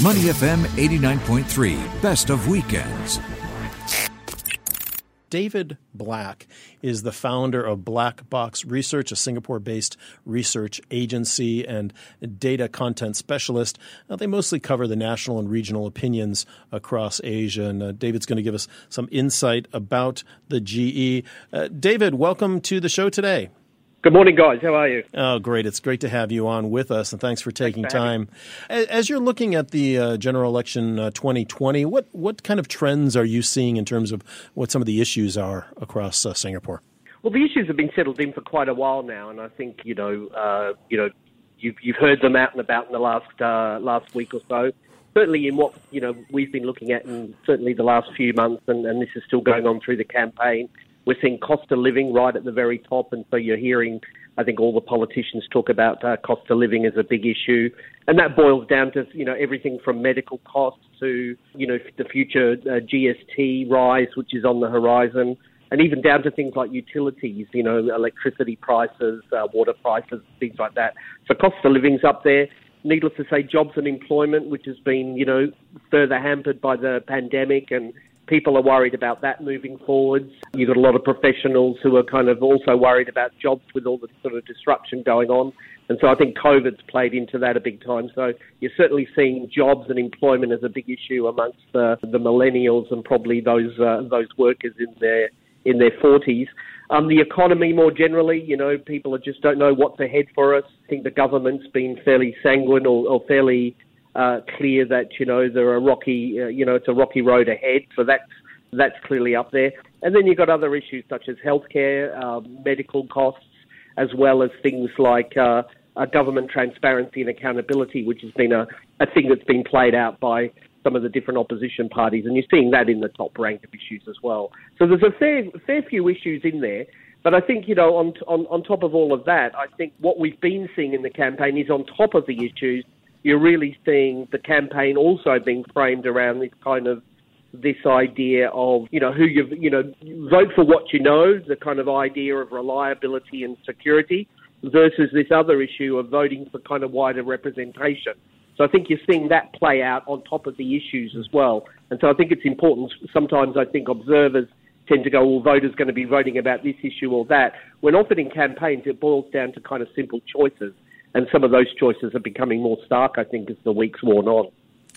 Money FM 89.3, best of weekends. David Black is the founder of Black Box Research, a Singapore based research agency and data content specialist. Now, they mostly cover the national and regional opinions across Asia. And uh, David's going to give us some insight about the GE. Uh, David, welcome to the show today. Good morning, guys. How are you? Oh, great. It's great to have you on with us, and thanks for taking thanks for time. As you're looking at the uh, general election uh, 2020, what, what kind of trends are you seeing in terms of what some of the issues are across uh, Singapore? Well, the issues have been settled in for quite a while now, and I think, you know, uh, you know, you've, you've heard them out and about in the last, uh, last week or so. Certainly in what, you know, we've been looking at in certainly the last few months, and, and this is still going on through the campaign we're seeing cost of living right at the very top, and so you're hearing, I think, all the politicians talk about uh, cost of living as a big issue, and that boils down to you know everything from medical costs to you know the future uh, GST rise, which is on the horizon, and even down to things like utilities, you know, electricity prices, uh, water prices, things like that. So cost of living's up there. Needless to say, jobs and employment, which has been, you know, further hampered by the pandemic and people are worried about that moving forwards. You've got a lot of professionals who are kind of also worried about jobs with all the sort of disruption going on. And so I think COVID's played into that a big time. So you're certainly seeing jobs and employment as a big issue amongst the, the millennials and probably those uh, those workers in their in their 40s. Um, the economy more generally, you know, people just don't know what's ahead for us. I think the government's been fairly sanguine or, or fairly uh, clear that you know there are rocky, uh, you know, it's a rocky road ahead. So that's that's clearly up there. And then you've got other issues such as healthcare, um, medical costs, as well as things like uh, government transparency and accountability, which has been a, a thing that's been played out by some of the different opposition parties, and you're seeing that in the top rank of issues as well. So there's a fair fair few issues in there. But I think, you know, on, on, on top of all of that, I think what we've been seeing in the campaign is on top of the issues, you're really seeing the campaign also being framed around this kind of this idea of you know who you you know vote for what you know, the kind of idea of reliability and security, versus this other issue of voting for kind of wider representation. So I think you're seeing that play out on top of the issues as well. And so I think it's important. Sometimes I think observers tend to go, well, voters going to be voting about this issue or that. When often in campaigns, it boils down to kind of simple choices and some of those choices are becoming more stark, I think, as the weeks worn on.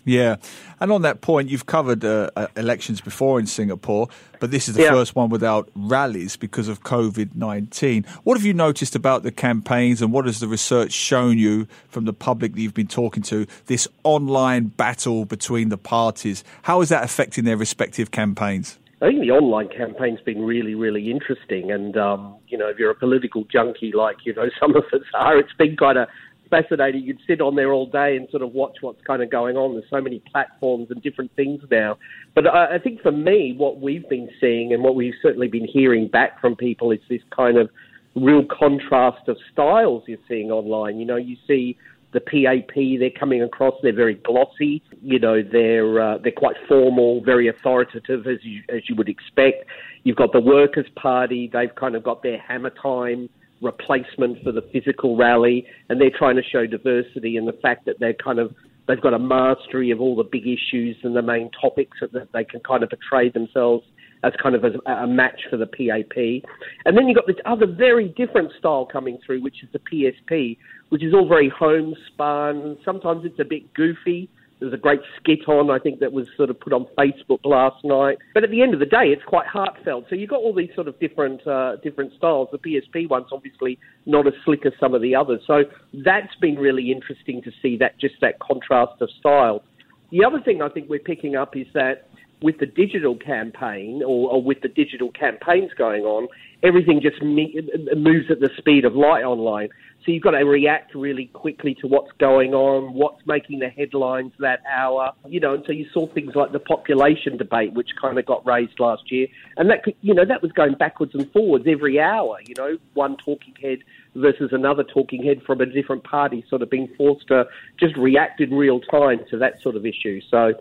Yeah, and on that point, you've covered uh, uh elections before in Singapore, but this is the yeah. first one without rallies because of COVID 19. What have you noticed about the campaigns, and what has the research shown you from the public that you've been talking to? This online battle between the parties, how is that affecting their respective campaigns? I think the online campaign's been really, really interesting. And, um, you know, if you're a political junkie like, you know, some of us are, it's been kind of fascinating. You'd sit on there all day and sort of watch what's kind of going on. There's so many platforms and different things now. But I, I think for me, what we've been seeing and what we've certainly been hearing back from people is this kind of real contrast of styles you're seeing online. You know, you see the PAP. They're coming across. They're very glossy. You know, they're uh, they're quite formal, very authoritative, as you as you would expect. You've got the Workers' Party. They've kind of got their hammer time replacement for the physical rally, and they're trying to show diversity and the fact that they're kind of they've got a mastery of all the big issues and the main topics that they can kind of portray themselves as kind of a, a match for the PAP. And then you've got this other very different style coming through, which is the PSP, which is all very homespun. Sometimes it's a bit goofy. There's a great skit on, I think, that was sort of put on Facebook last night. But at the end of the day, it's quite heartfelt. So you've got all these sort of different uh, different styles. The PSP one's obviously not as slick as some of the others. So that's been really interesting to see that just that contrast of style. The other thing I think we're picking up is that with the digital campaign or, or with the digital campaigns going on, everything just me- moves at the speed of light online. So you've got to react really quickly to what's going on, what's making the headlines that hour, you know. And so you saw things like the population debate, which kind of got raised last year, and that you know that was going backwards and forwards every hour. You know, one talking head versus another talking head from a different party, sort of being forced to just react in real time to that sort of issue. So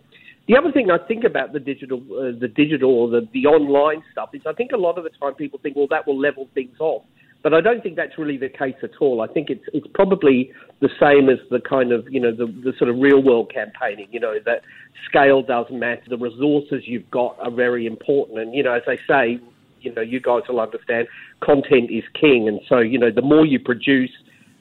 the other thing I think about the digital, uh, the digital or the, the online stuff is I think a lot of the time people think, well, that will level things off. But I don't think that's really the case at all. I think it's it's probably the same as the kind of you know the, the sort of real world campaigning. You know that scale does matter. The resources you've got are very important, and you know as they say, you know you guys will understand, content is king, and so you know the more you produce,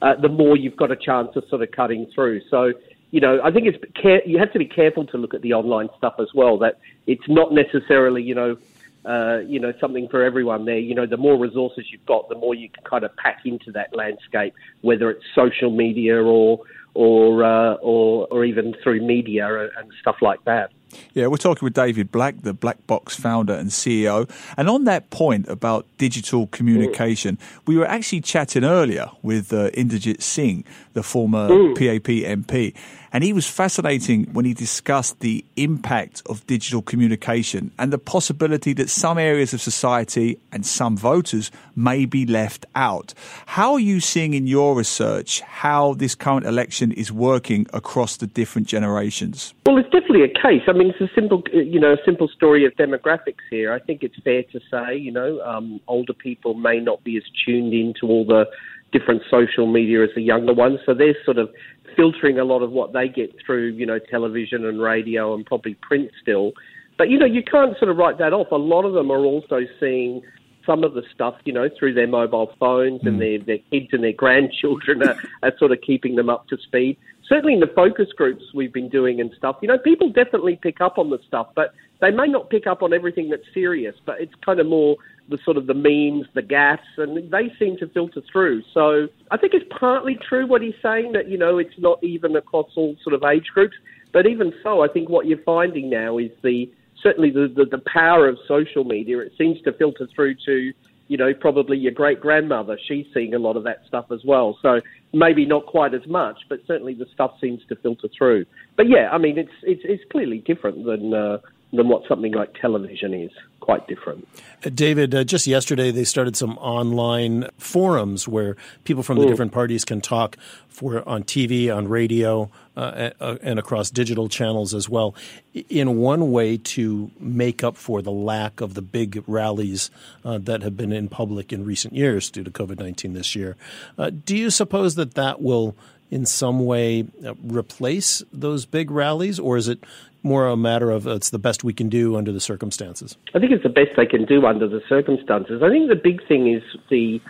uh, the more you've got a chance of sort of cutting through. So you know, I think it's you have to be careful to look at the online stuff as well. That it's not necessarily, you know, uh, you know, something for everyone there. You know, the more resources you've got, the more you can kind of pack into that landscape, whether it's social media or or uh, or, or even through media and stuff like that. Yeah, we're talking with David Black, the Black Box founder and CEO. And on that point about digital communication, mm. we were actually chatting earlier with uh, Inderjit Singh, the former mm. PAP MP. And he was fascinating when he discussed the impact of digital communication and the possibility that some areas of society and some voters may be left out. How are you seeing in your research how this current election is working across the different generations? Well, it's definitely a case. I mean, it's a simple, you know, a simple story of demographics here. I think it's fair to say, you know, um, older people may not be as tuned into all the different social media as the younger ones, so they're sort of filtering a lot of what they get through, you know, television and radio and probably print still. But you know, you can't sort of write that off. A lot of them are also seeing some of the stuff, you know, through their mobile phones, mm. and their their kids and their grandchildren are, are sort of keeping them up to speed certainly in the focus groups we've been doing and stuff, you know, people definitely pick up on the stuff, but they may not pick up on everything that's serious, but it's kind of more the sort of the memes, the gas, and they seem to filter through. So I think it's partly true what he's saying that, you know, it's not even across all sort of age groups. But even so, I think what you're finding now is the certainly the, the, the power of social media. It seems to filter through to you know, probably your great grandmother, she's seeing a lot of that stuff as well. So maybe not quite as much, but certainly the stuff seems to filter through. But yeah, I mean, it's it's, it's clearly different than uh, than what something like television is. Quite different. Uh, David, uh, just yesterday they started some online forums where people from the mm. different parties can talk for on TV, on radio, uh, and across digital channels as well. In one way to make up for the lack of the big rallies uh, that have been in public in recent years due to COVID nineteen this year. Uh, do you suppose that that will in some way uh, replace those big rallies, or is it more a matter of uh, it's the best we can do under the circumstances? I think it's the best they can do under the circumstances. I think the big thing is the,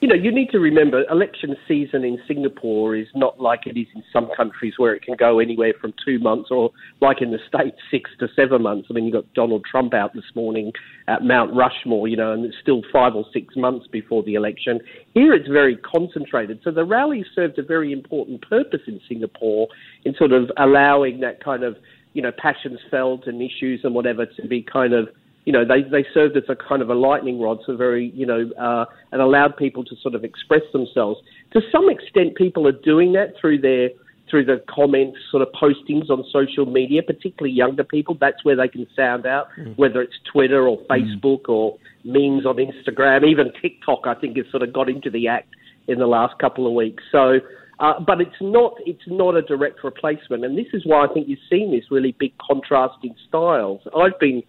you know, you need to remember election season in Singapore is not like it is in some countries where it can go anywhere from two months or like in the States, six to seven months. I mean, you got Donald Trump out this morning at Mount Rushmore, you know, and it's still five or six months before the election. Here it's very concentrated. So the rally served a very important purpose in Singapore in sort of allowing that kind of you know, passions felt and issues and whatever to be kind of, you know, they, they served as a kind of a lightning rod, so very, you know, uh, and allowed people to sort of express themselves. To some extent, people are doing that through their through the comments, sort of postings on social media, particularly younger people. That's where they can sound out, mm. whether it's Twitter or Facebook mm. or memes on Instagram, even TikTok. I think has sort of got into the act in the last couple of weeks. So uh, but it's not it's not a direct replacement, and this is why I think you've seen this really big contrasting styles. I've been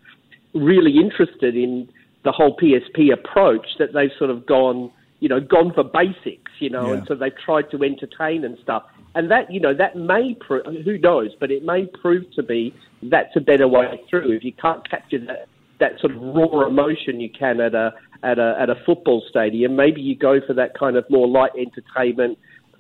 really interested in the whole PSP approach that they've sort of gone you know gone for basics, you know, yeah. and so they've tried to entertain and stuff. And that you know that may prove who knows, but it may prove to be that's a better way through if you can't capture that that sort of raw emotion you can at a at a at a football stadium. Maybe you go for that kind of more light entertainment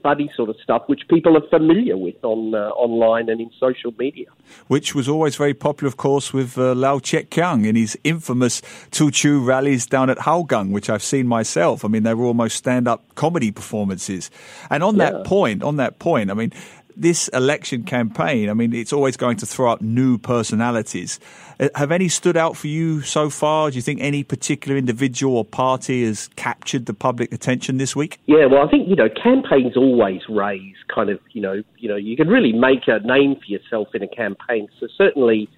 buddy sort of stuff, which people are familiar with on uh, online and in social media. Which was always very popular, of course, with uh, Low Thia Khiang in his infamous Teochew rallies down at Hougang, which I've seen myself. I mean, they were almost stand-up comedy performances. And on yeah. that point, on that point, I mean, this election campaign, I mean, it's always going to throw up new personalities. Uh, have any stood out for you so far? Do you think any particular individual or party has captured the public attention this week? Yeah, well, I think you know campaigns always raise kind of you know you know you can really make a name for yourself in a campaign. So certainly,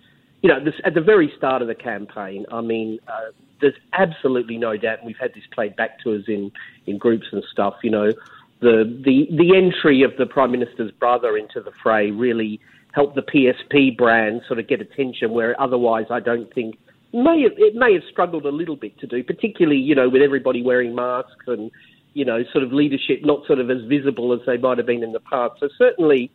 you know, this, at the very start of the campaign, I mean. Uh, there's absolutely no doubt, and we've had this played back to us in, in groups and stuff, you know, the, the, the entry of the Prime Minister's brother into the fray really helped the PSP brand sort of get attention where otherwise I don't think may have, it may have struggled a little bit to do, particularly, you know, with everybody wearing masks and, you know, sort of leadership not sort of as visible as they might have been in the past. So certainly,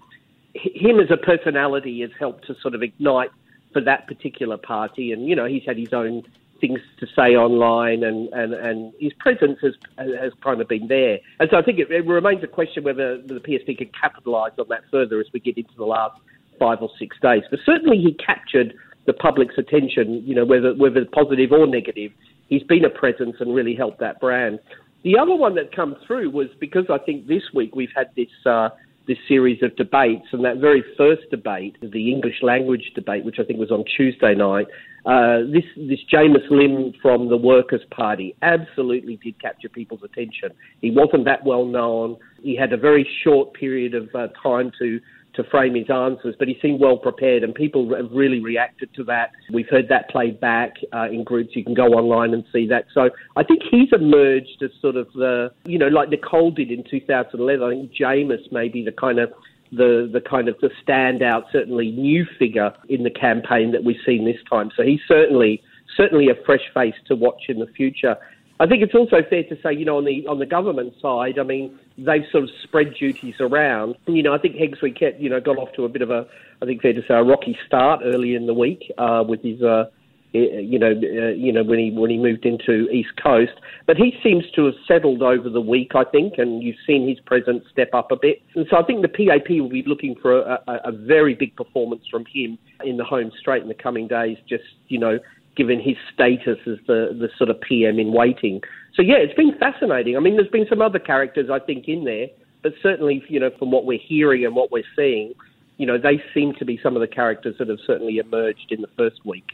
him as a personality has helped to sort of ignite for that particular party. And you know, he's had his own things to say online, and, and, and his presence has has kind of been there. And so I think it, it remains a question whether the PSP can capitalise on that further as we get into the last five or six days. But certainly, he captured the public's attention. You know, whether whether positive or negative, he's been a presence and really helped that brand. The other one that come through was because I think this week we've had this uh, this series of debates, and that very first debate, the English language debate, which I think was on Tuesday night, uh, this this Jamus Lim from the Workers' Party absolutely did capture people's attention. He wasn't that well known. He had a very short period of uh, time to to frame his answers, but he seemed well prepared, and people have really reacted to that. We've heard that played back uh, in groups. You can go online and see that. So I think he's emerged as sort of the, you know, like Nicole did in 2011. I think Jamus may be the kind of the the kind of the standout, certainly new figure in the campaign that we've seen this time. So he's certainly certainly a fresh face to watch in the future. I think it's also fair to say, you know, on the on the government side, I mean, they've sort of spread duties around. You know, I think Heng Swee Keat, you know, got off to a bit of a, I think fair to say, a rocky start early in the week uh, with his, uh, you know, uh, you know when he when he moved into East Coast. But he seems to have settled over the week, I think, and you've seen his presence step up a bit. And so I think the PAP will be looking for a, a, a very big performance from him in the home straight in the coming days. Just you know, given his status as the, the sort of PM in waiting. So yeah, it's been fascinating. I mean, there's been some other characters I think in there, but certainly you know from what we're hearing and what we're seeing, you know they seem to be some of the characters that have certainly emerged in the first week.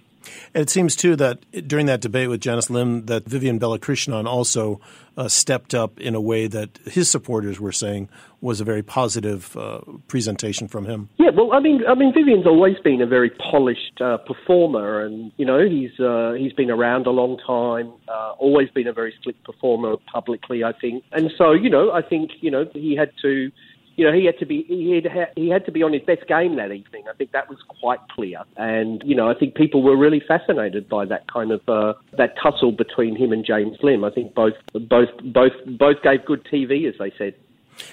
And it seems too that during that debate with Jamus Lim, that Vivian Balakrishnan also uh, stepped up in a way that his supporters were saying was a very positive uh, presentation from him. Yeah, well, I mean, I mean, Vivian's always been a very polished uh, performer, and you know, he's uh, he's been around a long time, uh, always been a very slick performer publicly, I think, and so you know, I think you know he had to you know, he had to be he had he had to be on his best game that evening. I think that was quite clear, and you know, I think people were really fascinated by that kind of uh, that tussle between him and Jamus Lim. I think both both both both gave good TV, as they said.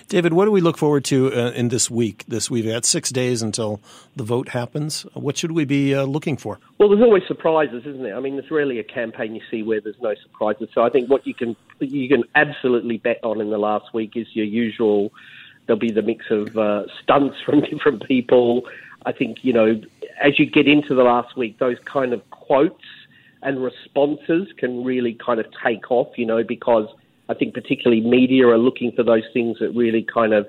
David, what do we look forward to uh, in this week? This week, we've got six days until the vote happens. What should we be uh, looking for? Well, there's always surprises, isn't there? I mean, there's rarely a campaign you see where there's no surprises. So I think what you can you can absolutely bet on in the last week is your usual There'll be the mix of uh, stunts from different people. I think, you know, as you get into the last week, those kind of quotes and responses can really kind of take off, you know, because I think particularly media are looking for those things that really kind of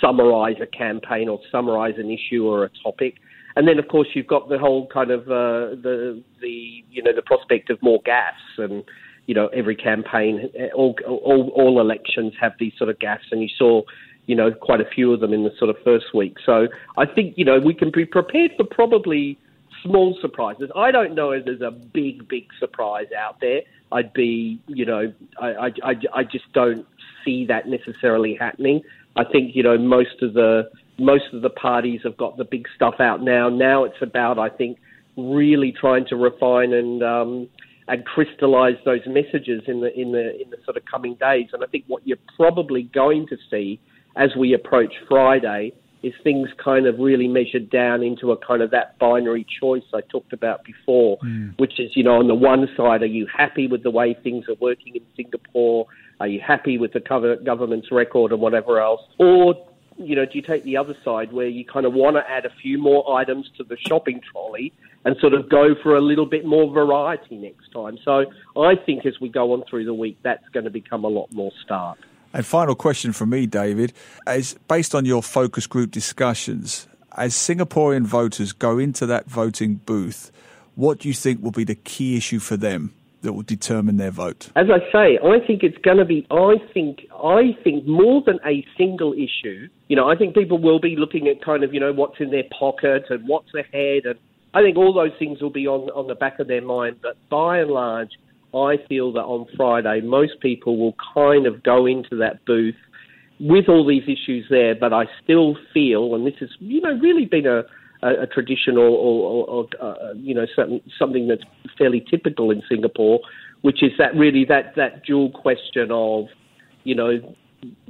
summarize a campaign or summarize an issue or a topic. And then, of course, you've got the whole kind of uh, the the you know the prospect of more gas, and you know every campaign, all all, all elections have these sort of gaps, and you saw you know, quite a few of them in the sort of first week. So I think, you know, we can be prepared for probably small surprises. I don't know if there's a big, big surprise out there. I'd be, you know, I, I, I just don't see that necessarily happening. I think, you know, most of the most of the parties have got the big stuff out now. Now it's about, I think, really trying to refine and um, and crystallise those messages in the in the in the sort of coming days. And I think what you're probably going to see as we approach Friday, is things kind of really measured down into a kind of that binary choice I talked about before, mm. which is, you know, on the one side, are you happy with the way things are working in Singapore? Are you happy with the government's record and whatever else? Or, you know, do you take the other side where you kind of want to add a few more items to the shopping trolley and sort of go for a little bit more variety next time? So I think as we go on through the week, that's going to become a lot more stark. And final question from me, David, is based on your focus group discussions, as Singaporean voters go into that voting booth, what do you think will be the key issue for them that will determine their vote? As I say, I think it's going to be. I think. I think more than a single issue. You know, I think people will be looking at kind of you know what's in their pocket and what's ahead, and I think all those things will be on on the back of their mind. But by and large, I feel that on Friday, most people will kind of go into that booth with all these issues there, but I still feel, and this has, you know, really been a, a, a tradition or, or, or uh, you know, something, something that's fairly typical in Singapore, which is that really that, that dual question of, you know,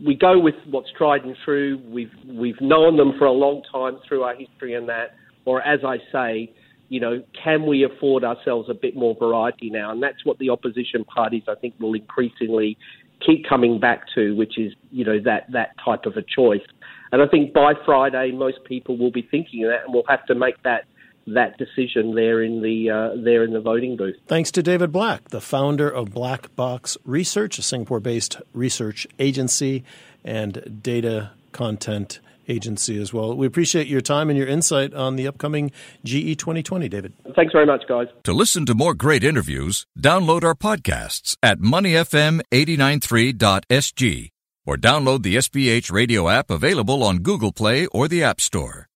we go with what's tried and true. We've we've known them for a long time through our history and that. Or as I say, you know, can we afford ourselves a bit more variety now? And that's what the opposition parties, I think, will increasingly keep coming back to, which is, you know, that that type of a choice. And I think by Friday, most people will be thinking of that, and we'll have to make that that decision there in the uh, there in the voting booth. Thanks to David Black, the founder of Black Box Research, a Singapore-based research agency and data content agency as well. We appreciate your time and your insight on the upcoming GE 2020, David. Thanks very much, guys. To listen to more great interviews, download our podcasts at moneyfm893.sg or download the SPH radio app available on Google Play or the App Store.